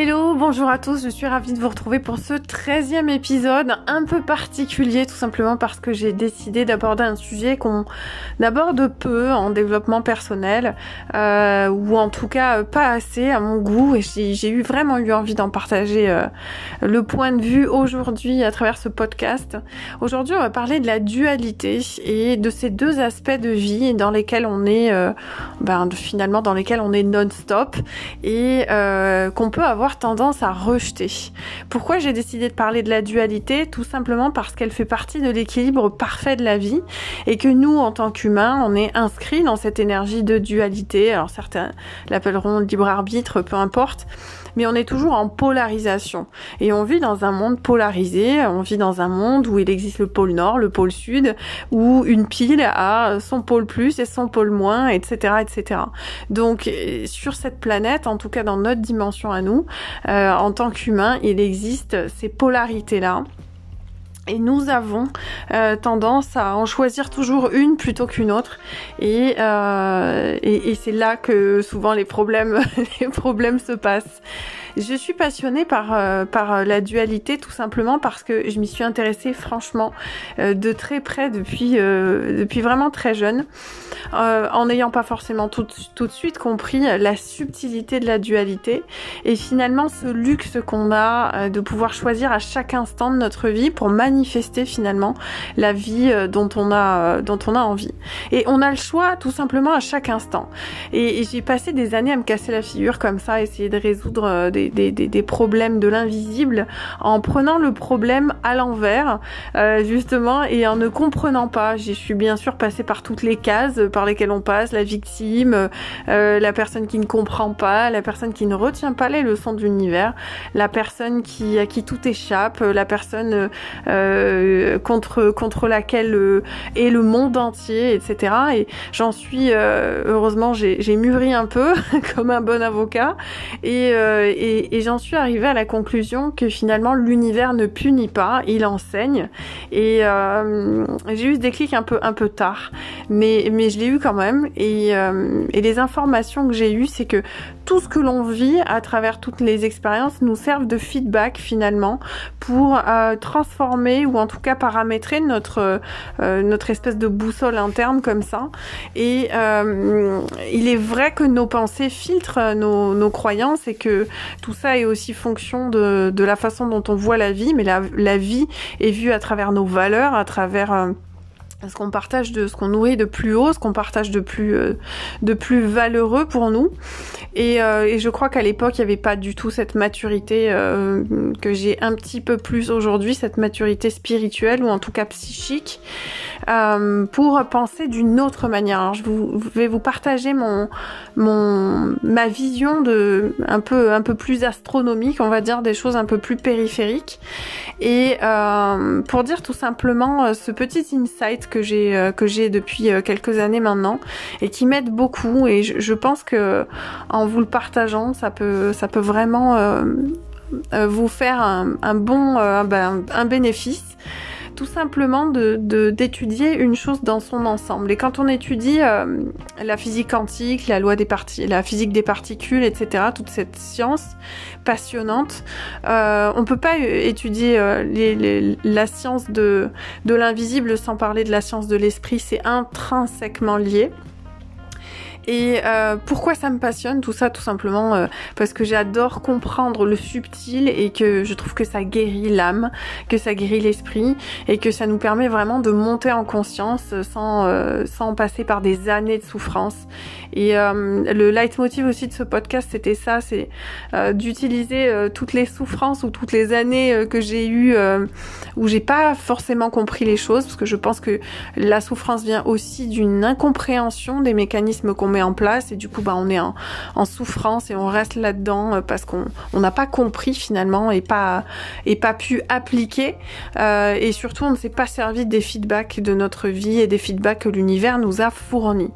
Hello, bonjour à tous, je suis ravie de vous retrouver pour ce 13e épisode un peu particulier tout simplement parce que j'ai décidé d'aborder un sujet qu'on aborde peu en développement personnel euh, ou en tout cas pas assez à mon goût et j'ai eu vraiment eu envie d'en partager euh, le point de vue aujourd'hui à travers ce podcast. Aujourd'hui on va parler de la dualité et de ces deux aspects de vie dans lesquels on est euh, ben, finalement dans lesquels on est non-stop et euh, qu'on peut avoir tendance à rejeter. Pourquoi j'ai décidé de parler de la dualité? Tout simplement parce qu'elle fait partie de l'équilibre parfait de la vie et que nous, en tant qu'humains, on est inscrits dans cette énergie de dualité. Alors certains l'appelleront libre arbitre, peu importe mais on est toujours en polarisation. Et on vit dans un monde polarisé, on vit dans un monde où il existe le pôle nord, le pôle sud, où une pile a son pôle plus et son pôle moins, etc., etc. Donc euh, sur cette planète, en tout cas dans notre dimension à nous, euh, en tant qu'humains, il existe ces polarités-là. Et nous avons euh, tendance à en choisir toujours une plutôt qu'une autre. Et, euh, c'est là que souvent les problèmes se passent. Je suis passionnée par, euh, par la dualité tout simplement parce que je m'y suis intéressée franchement euh, de très près depuis, euh, depuis vraiment très jeune, en n'ayant pas forcément tout, tout de suite compris la subtilité de la dualité et finalement ce luxe qu'on a de pouvoir choisir à chaque instant de notre vie pour manifester finalement la vie dont on a, dont on a envie. Et on a le choix tout simplement à chaque instant. Et, et j'ai passé des années à me casser la figure comme ça, essayer de résoudre des des, problèmes de l'invisible en prenant le problème à l'envers, euh, justement, et en ne comprenant pas. Je suis bien sûr passée par toutes les cases par lesquelles on passe, la victime, euh, la personne qui ne comprend pas, la personne qui ne retient pas les leçons de l'univers, la personne qui à qui tout échappe, la personne euh, contre contre laquelle est le monde entier, etc. Et j'en suis heureusement j'ai mûri un peu comme un bon avocat et, et, j'en suis arrivée à la conclusion que finalement l'univers ne punit pas, il enseigne. Et euh, j'ai eu ce déclic un peu tard, mais mais je l'ai eu quand même. Et, euh, et les informations que j'ai eues, c'est que tout ce que l'on vit à travers toutes les expériences nous servent de feedback finalement pour euh, transformer ou en tout cas paramétrer notre euh, notre espèce de boussole interne comme ça. Et euh, il est vrai que nos pensées filtrent nos, nos croyances et que tout ça est aussi fonction de, de la façon dont on voit la vie, mais la, la vie est vue à travers nos valeurs, à travers ce qu'on partage de ce qu'on nourrit de plus haut, ce qu'on partage de plus euh, de plus valeureux pour nous. Et, euh, et je crois qu'à l'époque, il n'y avait pas du tout cette maturité euh, que j'ai un petit peu plus aujourd'hui, cette maturité spirituelle ou en tout cas psychique, pour penser d'une autre manière. Alors, je vous, vais vous partager mon mon ma vision de un peu un peu plus astronomique, on va dire des choses un peu plus périphériques, et pour dire tout simplement ce petit insight que j'ai euh, que j'ai depuis euh, quelques années maintenant et qui m'aide beaucoup et je, pense que en vous le partageant ça peut ça peut vraiment euh, vous faire un, bon ben, un bénéfice tout simplement d'étudier une chose dans son ensemble. Et quand on étudie euh, la physique quantique, la loi des la physique des particules, etc., toute cette science passionnante, euh, on peut pas étudier euh, les, la science de de l'invisible sans parler de la science de l'esprit. C'est intrinsèquement lié. Et euh, pourquoi ça me passionne tout ça Tout simplement euh, parce que j'adore comprendre le subtil et que je trouve que ça guérit l'âme, que ça guérit l'esprit et que ça nous permet vraiment de monter en conscience sans, euh, sans passer par des années de souffrance. Et le leitmotiv aussi de ce podcast, c'était ça, c'est d'utiliser toutes les souffrances ou toutes les années que j'ai eues où j'ai pas forcément compris les choses, parce que je pense que la souffrance vient aussi d'une incompréhension des mécanismes qu'on met en place et du coup bah on est en, souffrance et on reste là-dedans euh, parce qu'on on n'a pas compris finalement et pas et pas pu appliquer euh, et surtout on ne s'est pas servi des feedbacks de notre vie et des feedbacks que l'univers nous a fournis.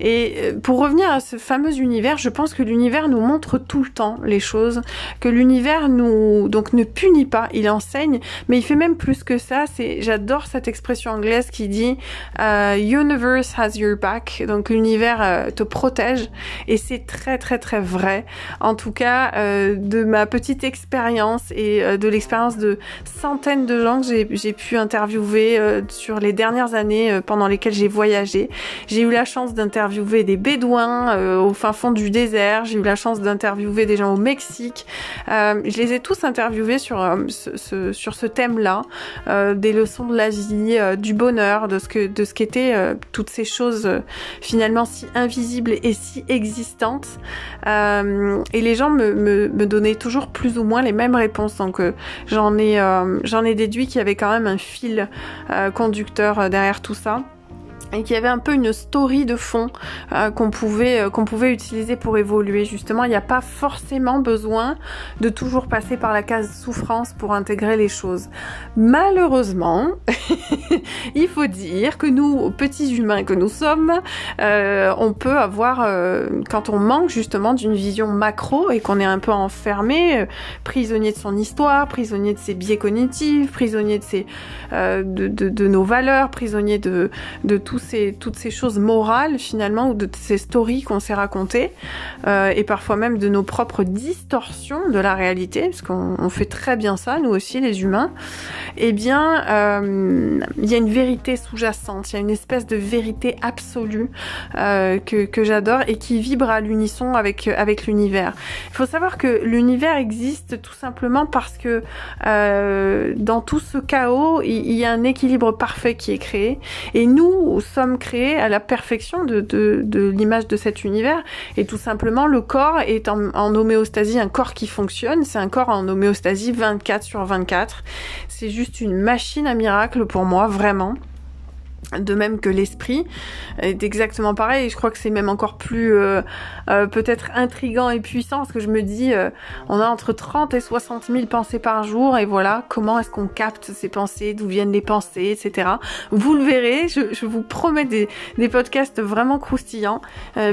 Et euh, pour revenir à ce fameux univers, je pense que l'univers nous montre tout le temps les choses, que l'univers nous donc ne punit pas, il enseigne, mais il fait même plus que ça. C'est j'adore cette expression anglaise qui dit universe has your back, donc l'univers te protège et c'est très très très vrai. En tout cas, de ma petite expérience et de l'expérience de centaines de gens que j'ai pu interviewer sur les dernières années pendant lesquelles j'ai voyagé, j'ai eu la chance d'interviewer des bédouins au fin fond du désert, j'ai eu la chance d'interviewer des gens au Mexique. je les ai tous interviewés sur ce, sur ce thème-là, des leçons de la vie, du bonheur, de ce que de ce qu'étaient euh, toutes ces choses euh, finalement si invisibles et si existantes. Euh, et les gens me, me, donnaient toujours plus ou moins les mêmes réponses. Donc j'en ai j'en ai déduit qu'il y avait quand même un fil conducteur derrière tout ça et qu'il y avait un peu une story de fond euh, qu'on pouvait euh, qu'on pouvait utiliser pour évoluer. Justement il n'y a pas forcément besoin de toujours passer par la case souffrance pour intégrer les choses. Malheureusement il faut dire que nous petits humains que nous sommes euh, on peut avoir quand on manque justement d'une vision macro et qu'on est un peu enfermé prisonnier de son histoire prisonnier de ses biais cognitifs prisonnier de ses nos valeurs prisonnier de de tout toutes ces choses morales finalement ou de ces stories qu'on s'est racontées euh, et parfois même de nos propres distorsions de la réalité, parce qu'on fait très bien ça, nous aussi les humains, eh bien euh, il y a une vérité sous-jacente, il y a une espèce de vérité absolue euh, que, que j'adore et qui vibre à l'unisson avec, avec l'univers. Il faut savoir que l'univers existe tout simplement parce que dans tout ce chaos, il, il y a un équilibre parfait qui est créé et nous sommes créés à la perfection de, de, l'image de cet univers. Et tout simplement, le corps est en, en homéostasie, un corps qui fonctionne. C'est un corps en homéostasie 24 sur 24. C'est juste une machine à miracle pour moi, vraiment de même que l'esprit est exactement pareil. Et je crois que c'est même encore plus euh, euh, peut-être intrigant et puissant parce que je me dis euh, on a entre 30 et 60 000 pensées par jour et voilà comment est-ce qu'on capte ces pensées d'où viennent les pensées etc vous le verrez je, vous promets des, des, podcasts vraiment croustillants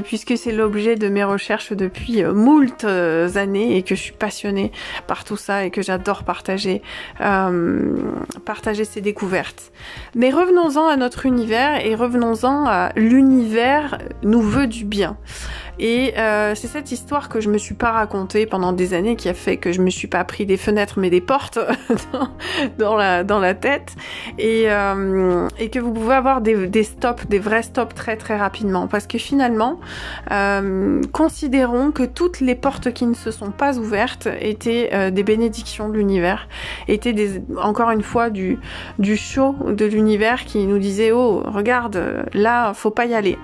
puisque c'est l'objet de mes recherches depuis moult années et que je suis passionnée par tout ça et que j'adore partager partager ces découvertes. Mais revenons-en à notre univers et revenons-en à l'univers nous veut du bien. Et euh, c'est cette histoire que je me suis pas racontée pendant des années qui a fait que je me suis pas pris des fenêtres mais des portes dans, la tête. Et euh, et que vous pouvez avoir des, des stops, des vrais stops très très rapidement. Parce que finalement euh, considérons que toutes les portes qui ne se sont pas ouvertes étaient des bénédictions de l'univers, étaient des encore une fois du du show de l'univers qui nous disait oh regarde là faut pas y aller.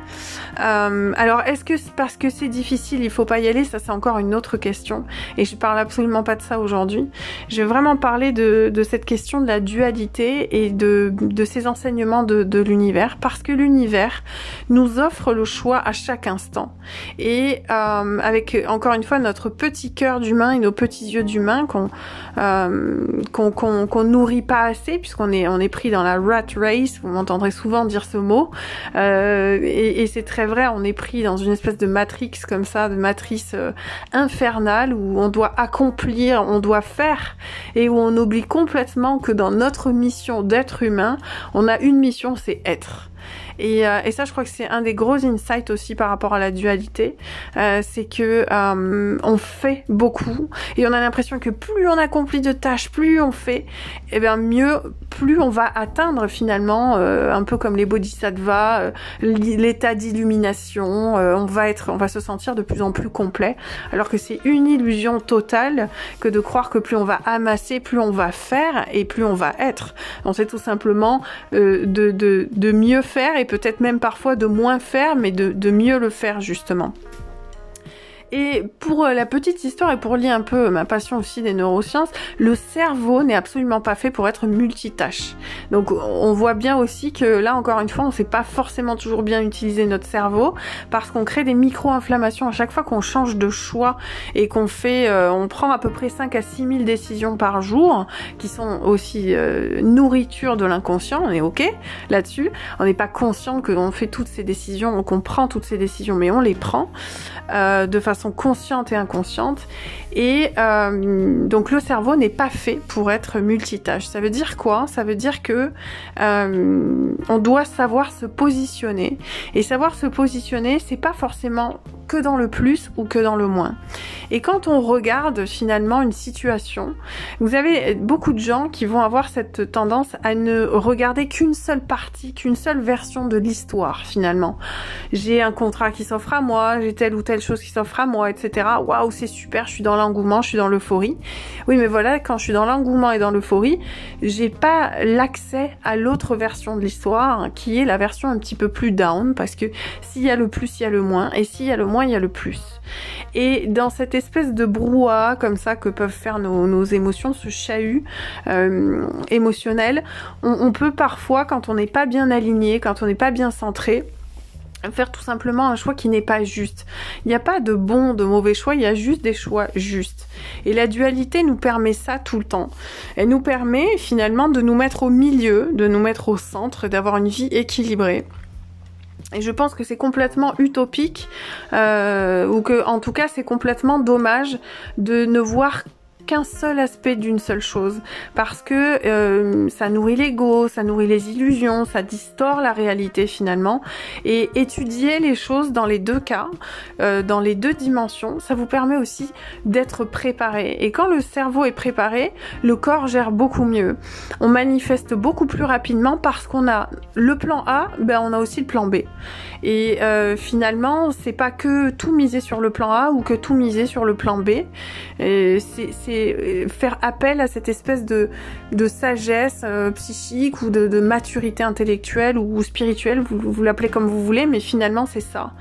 alors est-ce que parce que c'est difficile, il faut pas y aller, ça c'est encore une autre question. Et je parle absolument pas de ça aujourd'hui. Je vais vraiment parler de, cette question de la dualité et de, ces enseignements de, l'univers, parce que l'univers nous offre le choix à chaque instant. Et euh, avec encore une fois notre petit cœur d'humain et nos petits yeux d'humain qu'on euh, qu'on nourrit pas assez, puisqu'on est on est pris dans la rat race. Vous m'entendrez souvent dire ce mot, euh, et, c'est très vrai. On est pris dans une espèce de comme ça, de matrice euh, infernale où on doit accomplir, on doit faire et où on oublie complètement que dans notre mission d'être humain, on a une mission, c'est être. Et, euh, et, ça, je crois que c'est un des gros insights aussi par rapport à la dualité, euh, c'est que euh, on fait beaucoup et on a l'impression que plus on accomplit de tâches, plus on fait, et eh bien mieux, plus on va atteindre finalement, euh, un peu comme les bodhisattvas, euh, l'état d'illumination. on va être, on va se sentir de plus en plus complet, alors que c'est une illusion totale que de croire que plus on va amasser, plus on va faire et plus on va être. On sait tout simplement de, de, de mieux faire et peut-être même parfois de moins faire, mais de, de mieux le faire justement. Et pour euh, la petite histoire et pour lier un peu ma passion aussi des neurosciences, le cerveau n'est absolument pas fait pour être multitâche. Donc on voit bien aussi que là encore une fois, on ne sait pas forcément toujours bien utiliser notre cerveau parce qu'on crée des micro-inflammations à chaque fois qu'on change de choix et qu'on fait, euh, on prend à peu près 5 à 6 000 décisions par jour qui sont aussi euh, nourriture de l'inconscient. On est ok là-dessus. On n'est pas conscient que l'on fait toutes ces décisions, qu'on prend toutes ces décisions, mais on les prend de façon façon consciente et inconsciente. Et euh, donc le cerveau n'est pas fait pour être multitâche. Ça veut dire quoi? Ça veut dire que euh, on doit savoir se positionner. Et savoir se positionner, c'est pas forcément que dans le plus ou que dans le moins. Et quand on regarde finalement une situation, vous avez beaucoup de gens qui vont avoir cette tendance à ne regarder qu'une seule partie, qu'une seule version de l'histoire finalement. J'ai un contrat qui s'offre à moi, j'ai telle ou telle chose qui s'offre à moi, etc. Waouh, c'est super, je suis dans l'engouement, je suis dans l'euphorie. Oui, mais voilà, quand je suis dans l'engouement et dans l'euphorie, j'ai pas l'accès à l'autre version de l'histoire, qui est la version un petit peu plus down, parce que s'il y a le plus, il y a le moins, et s'il y a le moins, il y a le plus. Et dans cette espèce de brouhaha comme ça que peuvent faire nos, émotions, ce chahut euh, émotionnel, on, peut parfois, quand on n'est pas bien aligné, quand on n'est pas bien centré, faire tout simplement un choix qui n'est pas juste. Il n'y a pas de bon, de mauvais choix, il y a juste des choix justes. Et la dualité nous permet ça tout le temps. Elle nous permet finalement de nous mettre au milieu, de nous mettre au centre, d'avoir une vie équilibrée. Et je pense que c'est complètement utopique, euh, ou que en tout cas c'est complètement dommage de ne voir qu'un seul aspect d'une seule chose. Parce que euh, ça nourrit l'ego, ça nourrit les illusions, ça distord la réalité finalement. Et étudier les choses dans les deux cas, euh, dans les deux dimensions, ça vous permet aussi d'être préparé. Et quand le cerveau est préparé, le corps gère beaucoup mieux. On manifeste beaucoup plus rapidement parce qu'on a le plan A, ben on a aussi le plan B. Et euh, finalement c'est pas que tout miser sur le plan A ou que tout miser sur le plan B, c'est euh, faire appel à cette espèce de, sagesse euh, psychique ou de, maturité intellectuelle ou, spirituelle, vous, vous l'appelez comme vous voulez, mais finalement c'est ça.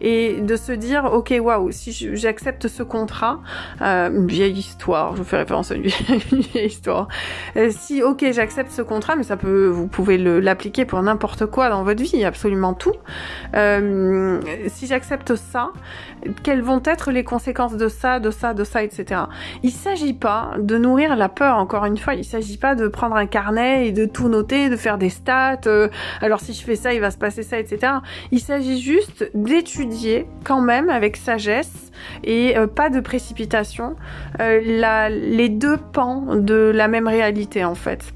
Et de se dire ok waouh si j'accepte ce contrat euh, une vieille histoire je fais référence à une vieille, histoire. Euh, si ok j'accepte ce contrat mais ça peut vous pouvez l'appliquer pour n'importe quoi dans votre vie absolument tout. Si j'accepte ça quelles vont être les conséquences de ça de ça de ça etc il s'agit pas de nourrir la peur encore une fois. Il s'agit pas de prendre un carnet et de tout noter de faire des stats euh, alors si je fais ça il va se passer ça etc il s'agit juste d'étudier quand même avec sagesse et euh, pas de précipitation euh, les deux pans de la même réalité en fait.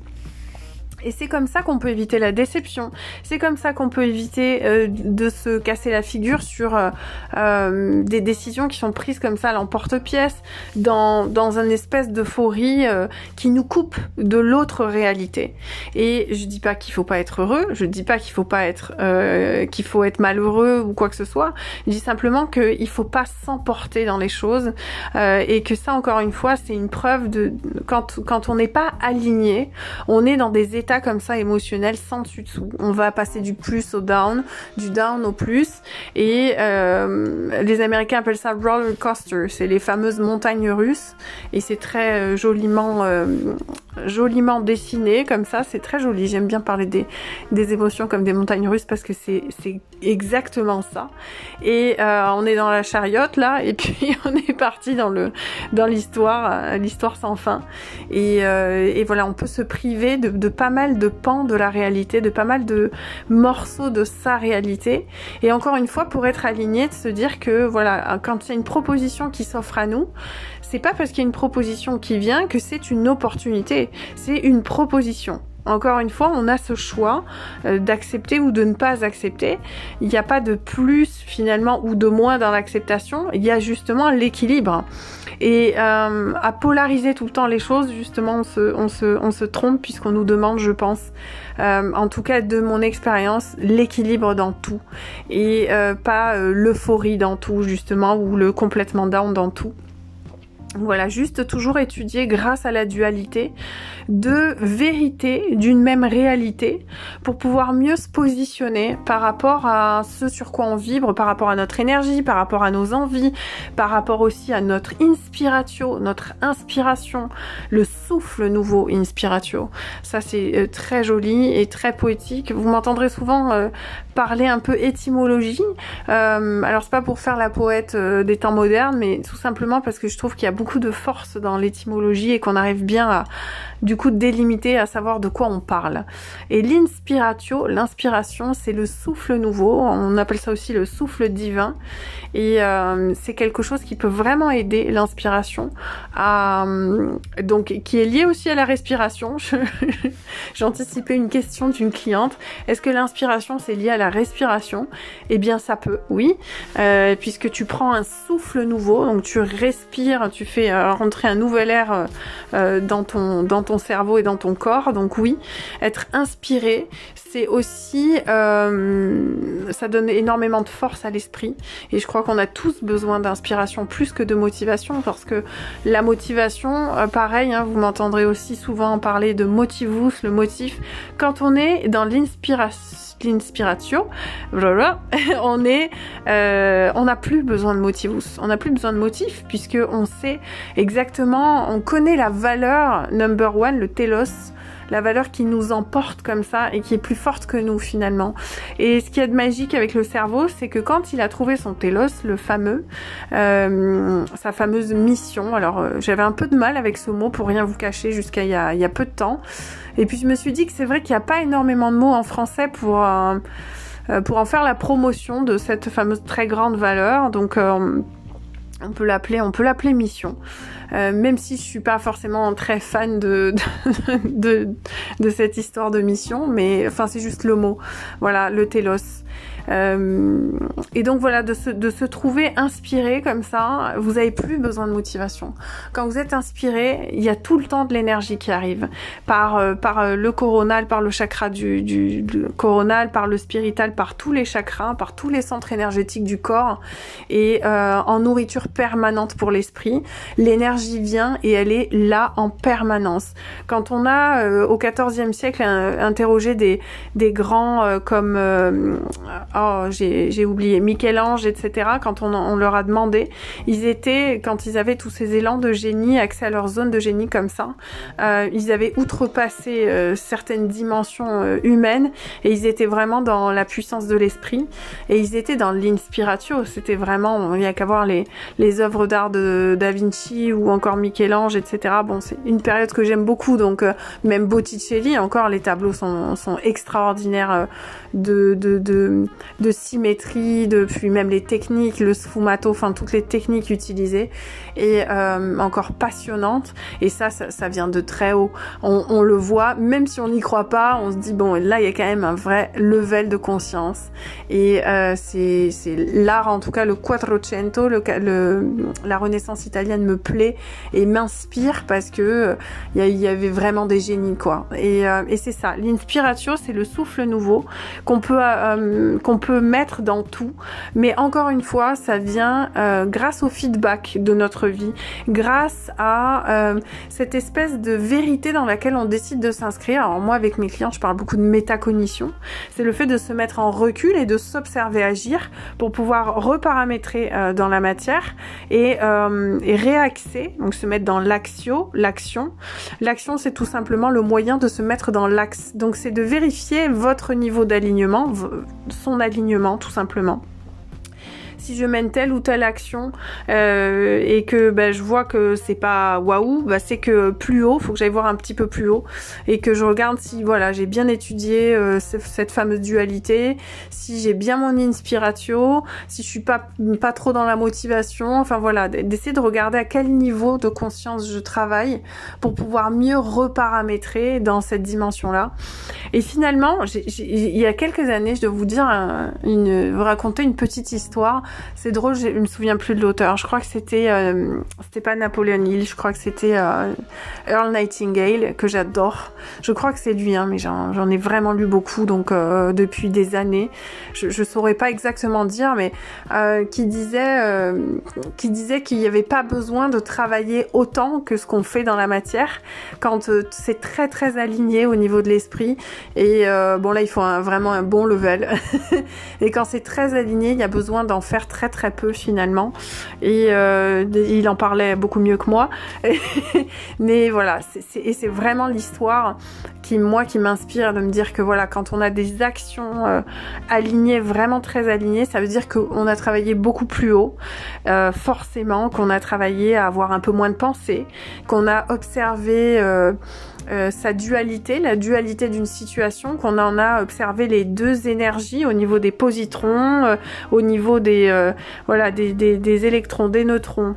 Et c'est comme ça qu'on peut éviter la déception. C'est comme ça qu'on peut éviter euh, de se casser la figure sur euh, euh, des décisions qui sont prises comme ça à l'emporte-pièce, dans, dans une espèce d'euphorie qui nous coupe de l'autre réalité. Et je dis pas qu'il faut pas être heureux, je dis pas qu'il faut pas être qu'il faut être malheureux ou quoi que ce soit. Je dis simplement qu'il faut pas s'emporter dans les choses et que ça encore une fois c'est une preuve de quand quand on n'est pas aligné, on est dans des états comme ça émotionnel sans dessus dessous. On va passer du plus au down, du down au plus. Et euh, les Américains appellent ça roller coaster. C'est les fameuses montagnes russes. Et c'est très euh, joliment, euh, joliment dessiné comme ça. C'est très joli. J'aime bien parler des, des émotions comme des montagnes russes parce que c'est exactement ça. Et on est dans la chariote là. Et puis on est parti dans le dans l'histoire, l'histoire sans fin. Et, et voilà, on peut se priver de, de pas mal de pans de la réalité, de pas mal de morceaux de sa réalité. Et encore une fois, pour être aligné, de se dire que voilà, quand il y a une proposition qui s'offre à nous, c'est pas parce qu'il y a une proposition qui vient que c'est une opportunité. C'est une proposition. Encore une fois, on a ce choix euh, d'accepter ou de ne pas accepter. Il n'y a pas de plus finalement ou de moins dans l'acceptation. Il y a justement l'équilibre. Et euh, à polariser tout le temps les choses, justement, on se, trompe puisqu'on nous demande, je pense, euh, en tout cas de mon expérience, l'équilibre dans tout et pas l'euphorie dans tout, justement, ou le complètement down dans tout. Voilà, juste toujours étudier grâce à la dualité de vérité d'une même réalité pour pouvoir mieux se positionner par rapport à ce sur quoi on vibre, par rapport à notre énergie, par rapport à nos envies, par rapport aussi à notre inspiratio, notre inspiration, le souffle nouveau inspiratio. Ça c'est euh, très joli et très poétique. Vous m'entendrez souvent euh, parler un peu étymologie. Euh, alors c'est pas pour faire la poète euh, des temps modernes, mais tout simplement parce que je trouve qu'il y a beaucoup de force dans l'étymologie et qu'on arrive bien à, du coup, délimiter, à savoir de quoi on parle. Et l'inspiratio, l'inspiration, c'est le souffle nouveau. On appelle ça aussi le souffle divin. Et euh, c'est quelque chose qui peut vraiment aider l'inspiration à, donc, qui est lié aussi à la respiration. J'ai anticipé une question d'une cliente. Est-ce que l'inspiration c'est lié à la respiration? Eh bien, ça peut, oui, euh, puisque tu prends un souffle nouveau, donc tu respires, tu fais euh, rentrer un nouvel air euh, dans ton dans ton cerveau et dans ton corps. Donc oui, être inspiré, c'est aussi, ça donne énormément de force à l'esprit. Et je crois qu'on a tous besoin d'inspiration plus que de motivation, parce que la motivation, pareil, hein, vous m'entendrez aussi souvent parler de motivus, le motif. Quand on est dans l'inspiration l'inspiration, on est, euh, on n'a plus besoin de on n'a plus besoin de motifs puisque on sait exactement, on connaît la valeur number one, le telos, la valeur qui nous emporte comme ça et qui est plus forte que nous finalement. Et ce qui est de magique avec le cerveau, c'est que quand il a trouvé son télos, le fameux, euh, sa fameuse mission, alors euh, j'avais un peu de mal avec ce mot pour rien vous cacher jusqu'à il, il, y a peu de temps, et puis je me suis dit que c'est vrai qu'il n'y a pas énormément de mots en français pour... Euh, pour en faire la promotion de cette fameuse très grande valeur. Donc on peut l'appeler, on peut l'appeler mission. Euh, même si je suis pas forcément très fan de de, de, cette histoire de mission, mais enfin c'est juste le mot. Voilà, le telos. Euh, et donc voilà, de se, de se trouver inspiré comme ça, vous avez plus besoin de motivation. Quand vous êtes inspiré, il y a tout le temps de l'énergie qui arrive par euh, par euh, le coronal, par le chakra du, du, coronal, par le spirital, par tous les chakras, par tous les centres énergétiques du corps et en nourriture permanente pour l'esprit. L'énergie vient et elle est là en permanence. Quand on a au XIVe siècle interrogé des des grands comme oh, j'ai oublié, Michel-Ange, etc., quand on, leur a demandé, ils étaient, quand ils avaient tous ces élans de génie, accès à leur zone de génie comme ça, euh, ils avaient outrepassé euh, certaines dimensions euh, humaines et ils étaient vraiment dans la puissance de l'esprit et ils étaient dans l'inspiratio. C'était vraiment, il n'y a qu'à voir les, les œuvres d'art de Da Vinci ou encore Michel-Ange, etc. Bon, c'est une période que j'aime beaucoup, donc même Botticelli, encore les tableaux sont, sont extraordinaires de, de, de, de symétrie, depuis même les techniques, le sfumato, enfin toutes les techniques utilisées, et euh, encore passionnantes. Et ça, ça, vient de très haut. On, on le voit, même si on n'y croit pas, on se dit bon, là il y a quand même un vrai level de conscience. Et euh, c'est l'art, en tout cas le Quattrocento, le, le, la Renaissance italienne me plaît et m'inspire parce que il y, y, avait vraiment des génies quoi. Et, euh, et c'est ça, l'inspiratio, c'est le souffle nouveau qu'on peut euh, qu'on peut mettre dans tout. Mais encore une fois, ça vient euh, grâce au feedback de notre vie, grâce à euh, cette espèce de vérité dans laquelle on décide de s'inscrire. Alors moi, avec mes clients, je parle beaucoup de métacognition. C'est le fait de se mettre en recul et de s'observer agir pour pouvoir reparamétrer euh, dans la matière et, et réaxer, donc se mettre dans l'axio, l'action. L'action, c'est tout simplement le moyen de se mettre dans l'axe. Donc c'est de vérifier votre niveau son alignement tout simplement si je mène telle ou telle action euh, et que bah, je vois que c'est pas waouh, bah, c'est que plus haut, faut que j'aille voir un petit peu plus haut et que je regarde si voilà j'ai bien étudié euh, cette fameuse dualité, si j'ai bien mon inspiratio, si je suis pas pas trop dans la motivation, enfin voilà, d'essayer de regarder à quel niveau de conscience je travaille pour pouvoir mieux reparamétrer dans cette dimension là. Et finalement, il y a quelques années, je dois vous dire une, vous raconter une petite histoire c'est drôle, je me souviens plus de l'auteur. Je crois que c'était euh, c'était pas Napoléon Hill, je crois que c'était euh, Earl Nightingale que j'adore. Je crois que c'est lui, hein, mais j'en ai vraiment lu beaucoup donc euh, depuis des années. Je, je saurais pas exactement dire, mais qui disait qui disait qu'il n'y avait pas besoin de travailler autant que ce qu'on fait dans la matière quand c'est très très aligné au niveau de l'esprit. Et bon là, il faut vraiment un bon level. et quand c'est très aligné, il y a besoin d'en faire très très peu finalement. Et euh, il en parlait beaucoup mieux que moi. Mais voilà, c'est vraiment l'histoire qui, moi, qui m'inspire de me dire que voilà, quand on a des actions euh, alignées, vraiment très alignées, ça veut dire qu'on a travaillé beaucoup plus haut, euh, forcément, qu'on a travaillé à avoir un peu moins de pensée, qu'on a observé euh, sa dualité, la dualité d'une situation, qu'on en a observé les deux énergies au niveau des positrons, au niveau des, voilà, des électrons, des neutrons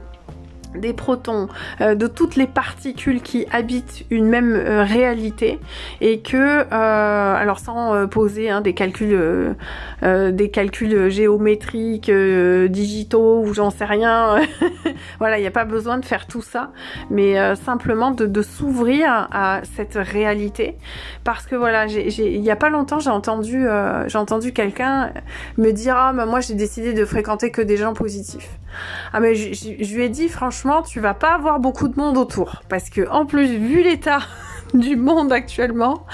des protons, euh, de toutes les particules qui habitent une même euh, réalité et que, euh, alors sans poser hein, des calculs, des calculs géométriques, digitaux ou j'en sais rien, voilà, il n'y a pas besoin de faire tout ça, mais simplement de, de s'ouvrir à cette réalité, parce que voilà, il n'y a pas longtemps j'ai entendu, j'ai entendu quelqu'un me dire ah moi j'ai décidé de fréquenter que des gens positifs. Ah mais je, lui ai dit franchement tu vas pas avoir beaucoup de monde autour parce que en plus vu l'état du monde actuellement,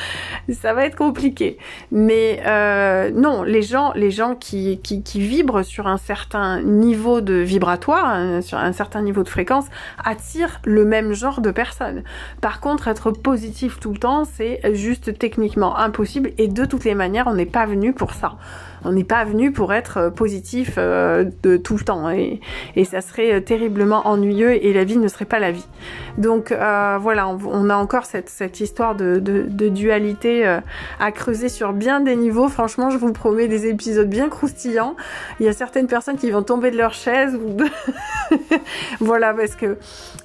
ça va être compliqué. Mais euh, non, les gens, les gens qui, qui, qui, vibrent sur un certain niveau de vibratoire, hein, sur un certain niveau de fréquence, attirent le même genre de personnes. Par contre, être positif tout le temps, c'est juste techniquement impossible et de toutes les manières, on n'est pas venu pour ça on n'est pas venu pour être euh, positif euh, de tout le temps et, ça serait euh, terriblement ennuyeux et la vie ne serait pas la vie. Donc voilà, on, a encore cette, histoire de, dualité à creuser sur bien des niveaux. Franchement, je vous promets des épisodes bien croustillants. Il y a certaines personnes qui vont tomber de leur chaise voilà parce que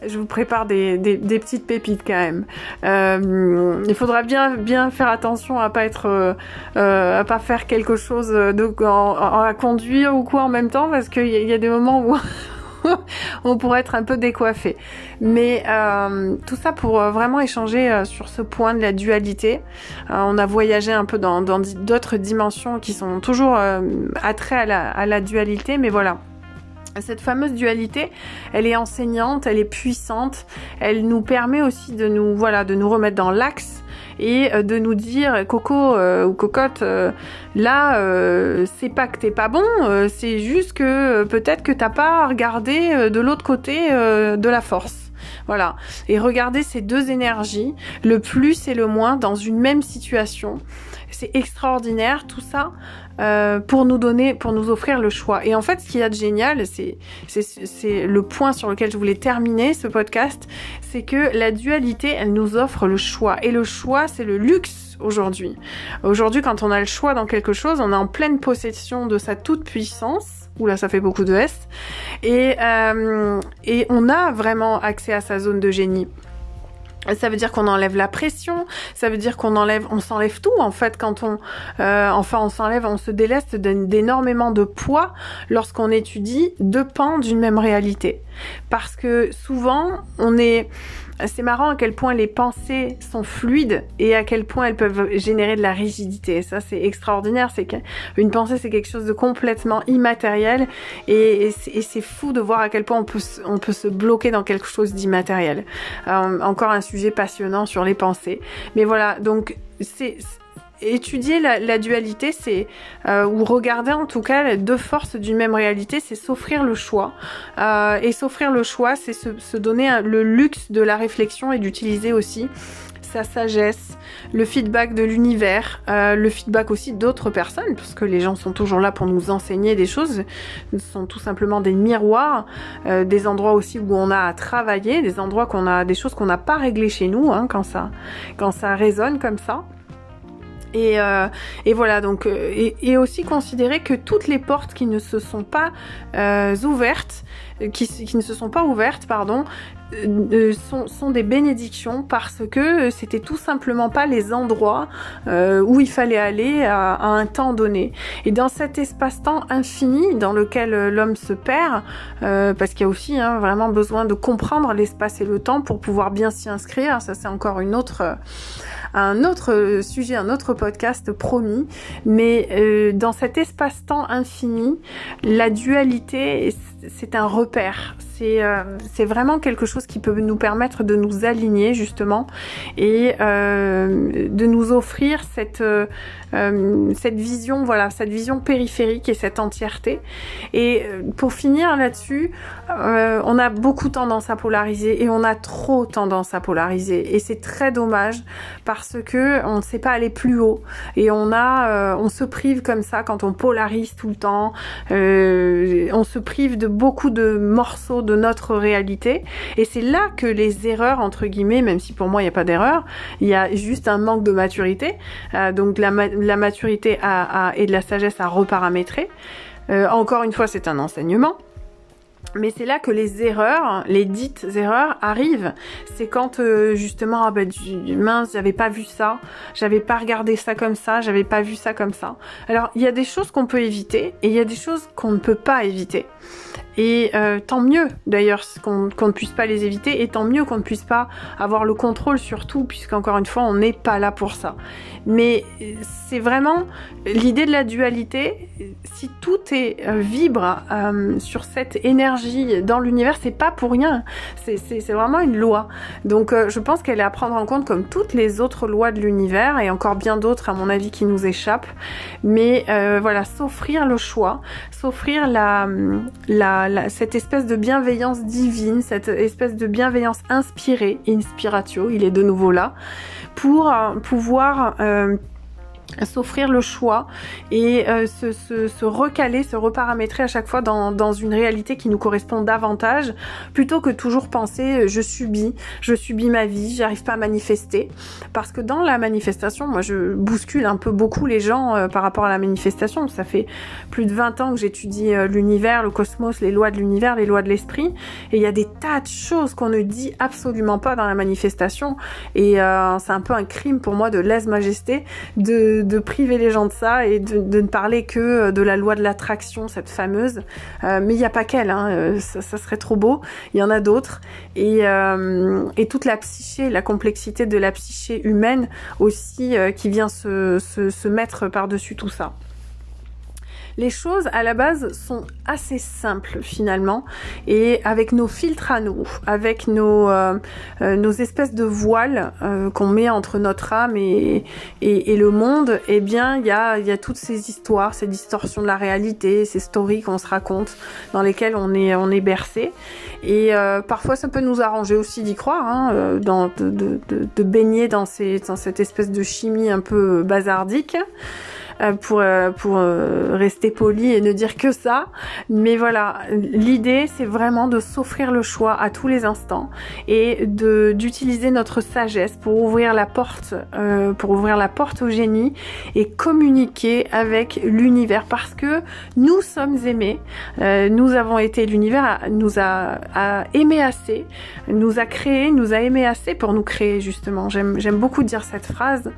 je vous prépare des, petites pépites quand même. il faudra bien faire attention à pas être pas faire quelque chose à conduire ou quoi en même temps parce qu'il y, a des moments où on pourrait être un peu décoiffé. Mais euh, tout ça pour euh, vraiment échanger euh, sur ce point de la dualité. on a voyagé un peu dans d'autres dimensions qui sont toujours attrait à la, à la dualité, mais voilà. Cette fameuse dualité, elle est enseignante, elle est puissante, elle nous permet aussi de nous, voilà, de nous remettre dans l'axe et euh, de nous dire Coco euh, ou Cocotte, euh, là c'est pas que t'es pas bon, c'est juste que peut-être que t'as pas regardé de l'autre côté de la force. Voilà. Et regardez ces deux énergies, le plus et le moins, dans une même situation. C'est extraordinaire tout ça euh, pour nous donner, pour nous offrir le choix. Et en fait, ce qu'il y a de génial, c'est, le point sur lequel je voulais terminer ce podcast, c'est que la dualité, elle nous offre le choix. Et le choix, c'est le luxe aujourd'hui. Aujourd'hui, quand on a le choix dans quelque chose, on est en pleine possession de sa toute puissance. Oula, ça fait beaucoup de S. Et, euh, et on a vraiment accès à sa zone de génie. Ça veut dire qu'on enlève la pression, ça veut dire qu'on enlève, on s'enlève tout en fait quand on, euh, enfin on s'enlève, on se déleste d'énormément de poids lorsqu'on étudie deux pans d'une même réalité. Parce que souvent on est, c'est marrant à quel point les pensées sont fluides et à quel point elles peuvent générer de la rigidité. Ça, c'est extraordinaire. C'est qu'une pensée, c'est quelque chose de complètement immatériel et, c'est fou de voir à quel point on peut, se bloquer dans quelque chose d'immatériel. Euh, encore un sujet passionnant sur les pensées. Mais voilà, donc c'est étudier la, dualité, c'est euh, ou regarder en tout cas les deux forces d'une même réalité, c'est s'offrir le choix. Euh, et s'offrir le choix, c'est se, donner le luxe de la réflexion et d'utiliser aussi sa sagesse, le feedback de l'univers, euh, le feedback aussi d'autres personnes, parce que les gens sont toujours là pour nous enseigner des choses, ce sont tout simplement des miroirs, des endroits aussi où on a à travailler, des endroits qu'on a, des choses qu'on n'a pas réglées chez nous, hein, quand ça, quand ça résonne comme ça. Et, euh, et, voilà, donc, euh, et, aussi considérer que toutes les portes qui ne se sont pas euh, ouvertes, qui, qui, ne se sont pas ouvertes, pardon, sont, sont, des bénédictions parce que c'était tout simplement pas les endroits où il fallait aller à, à, un temps donné. Et dans cet espace-temps infini dans lequel l'homme se perd, parce qu'il y a aussi hein, vraiment besoin de comprendre l'espace et le temps pour pouvoir bien s'y inscrire, ça c'est encore une autre un autre sujet, un autre podcast promis. Mais euh, dans cet espace-temps infini, la dualité, c'est un repère c'est c'est vraiment quelque chose qui peut nous permettre de nous aligner justement et de nous offrir cette cette vision, voilà, cette vision périphérique et cette entièreté. Et pour finir là-dessus, on a beaucoup tendance à polariser et on a trop tendance à polariser. Et c'est très dommage parce que on ne sait pas aller plus haut. Et on a on se prive comme ça quand on polarise tout le temps. Euh, on se prive de beaucoup de morceaux de notre réalité. Et c'est là que les erreurs, entre guillemets, même si pour moi il n'y a pas d'erreur, il y a juste un manque de maturité. Euh, donc la, maturité et de la sagesse à reparamétrer. Euh, encore une fois, c'est un enseignement. Mais c'est là que les erreurs, les dites erreurs arrivent. C'est quand euh, justement, ah ben, mince, j'avais pas vu ça, j'avais pas regardé ça comme ça, j'avais pas vu ça comme ça. Alors il y a des choses qu'on peut éviter et il y a des choses qu'on ne peut pas éviter. Et euh, tant mieux d'ailleurs qu'on ne puisse pas les éviter et tant mieux qu'on ne puisse pas avoir le contrôle sur tout puisqu'encore une fois on n'est pas là pour ça. Mais euh, c'est vraiment l'idée de la dualité. Si tout est euh, vibre sur cette énergie dans l'univers, c'est pas pour rien. C'est vraiment une loi. Donc je pense qu'elle est à prendre en compte comme toutes les autres lois de l'univers et encore bien d'autres à mon avis qui nous échappent. Mais voilà, s'offrir le choix, s'offrir la, la cette espèce de bienveillance divine, cette espèce de bienveillance inspirée, inspiratio, il est de nouveau là, pour euh, pouvoir euh, s'offrir le choix et euh, se, se, se, recaler, se reparamétrer à chaque fois dans, dans, une réalité qui nous correspond davantage, plutôt que toujours penser euh, je subis, je subis ma vie, j'arrive pas à manifester. Parce que dans la manifestation, moi je bouscule un peu beaucoup les gens euh, par rapport à la manifestation. Ça fait plus de 20 ans que j'étudie l'univers, le cosmos, les lois de l'univers, les lois de l'esprit. Et il y a des tas de choses qu'on ne dit absolument pas dans la manifestation. Et c'est un peu un crime pour moi de lèse-majesté de de priver les gens de ça et de, ne parler que euh, de la loi de l'attraction, cette fameuse. Euh, mais il n'y a pas qu'elle, hein, euh, ça, serait trop beau. Il y en a d'autres. Et, toute la psyché, la complexité de la psyché humaine aussi qui vient se mettre par-dessus tout ça les choses à la base sont assez simples finalement et avec nos filtres à nous, avec nos, euh, euh, nos espèces de voiles euh, qu'on met entre notre âme et, et, le monde, eh bien il y a, y a toutes ces histoires, ces distorsions de la réalité, ces stories qu'on se raconte dans lesquelles on est, on est bercé et parfois ça peut nous arranger aussi d'y croire, hein, dans, de, de, de, baigner dans, ces, dans cette espèce de chimie un peu bazardique. Euh, pour euh, pour euh, rester poli et ne dire que ça. Mais voilà, l'idée c'est vraiment de s'offrir le choix à tous les instants et de d'utiliser notre sagesse pour ouvrir la porte pour ouvrir la porte au génie et communiquer avec l'univers parce que nous sommes aimés, nous avons été l'univers nous a, a aimé assez, nous a créé, nous a aimé assez pour nous créer justement. J'aime beaucoup dire cette phrase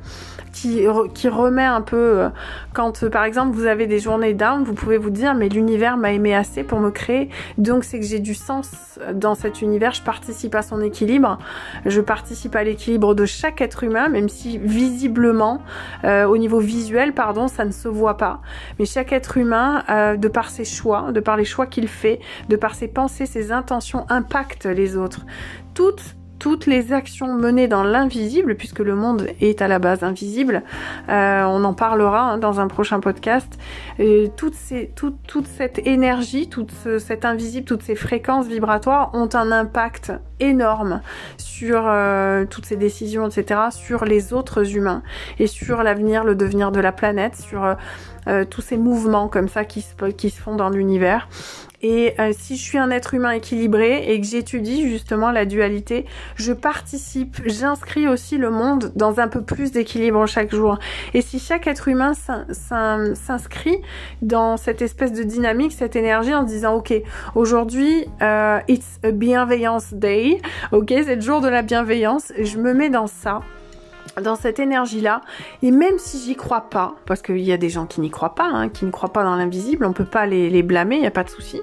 qui, qui remet un peu euh, quand euh, par exemple vous avez des journées down, vous pouvez vous dire mais l'univers m'a aimé assez pour me créer, donc c'est que j'ai du sens dans cet univers, je participe à son équilibre, je participe à l'équilibre de chaque être humain, même si visiblement euh, au niveau visuel, pardon, ça ne se voit pas, mais chaque être humain, de par ses choix, de par les choix qu'il fait, de par ses pensées, ses intentions, impacte les autres. Toutes toutes les actions menées dans l'invisible, puisque le monde est à la base invisible, euh, on en parlera hein, dans un prochain podcast, et toutes ces, toute cette énergie, toute cet invisible, toutes ces fréquences vibratoires ont un impact énorme sur euh, toutes ces décisions, etc., sur les autres humains et sur l'avenir, le devenir de la planète, sur euh, tous ces mouvements comme ça qui se font dans l'univers. Et euh, si je suis un être humain équilibré et que j'étudie justement la dualité, je participe, j'inscris aussi le monde dans un peu plus d'équilibre chaque jour. Et si chaque être humain s'inscrit dans cette espèce de dynamique, cette énergie en disant ok, aujourd'hui euh, it's a bienveillance day, ok, c'est le jour de la bienveillance, je me mets dans ça dans cette énergie-là. Et même si j'y crois pas, parce qu'il y a des gens qui n'y croient pas, hein, qui ne croient pas dans l'invisible, on peut pas les, les blâmer, il n'y a pas de souci.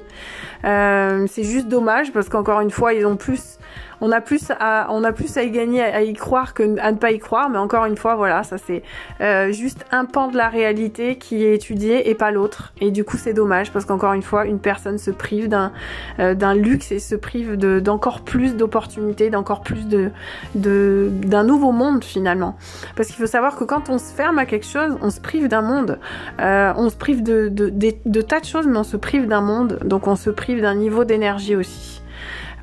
Euh, c'est juste dommage parce qu'encore une fois, ils ont plus on a plus à, on a plus à y gagner à, y croire que à ne pas y croire. Mais encore une fois, voilà, ça c'est euh, juste un pan de la réalité qui est étudié et pas l'autre. Et du coup, c'est dommage parce qu'encore une fois, une personne se prive d'un euh, d'un luxe et se prive d'encore plus d'opportunités, d'encore plus de d'un nouveau monde finalement. Parce qu'il faut savoir que quand on se ferme à quelque chose, on se prive d'un monde. Euh, on se prive de, de, de tas de choses, mais on se prive d'un monde. Donc on se prive d'un niveau d'énergie aussi.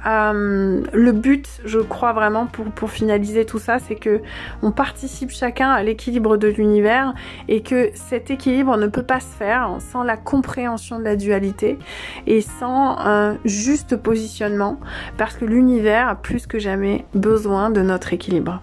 Euh, le but, je crois vraiment pour, pour finaliser tout ça, c'est que on participe chacun à l'équilibre de l'univers et que cet équilibre ne peut pas se faire sans la compréhension de la dualité et sans un juste positionnement parce que l'univers a plus que jamais besoin de notre équilibre.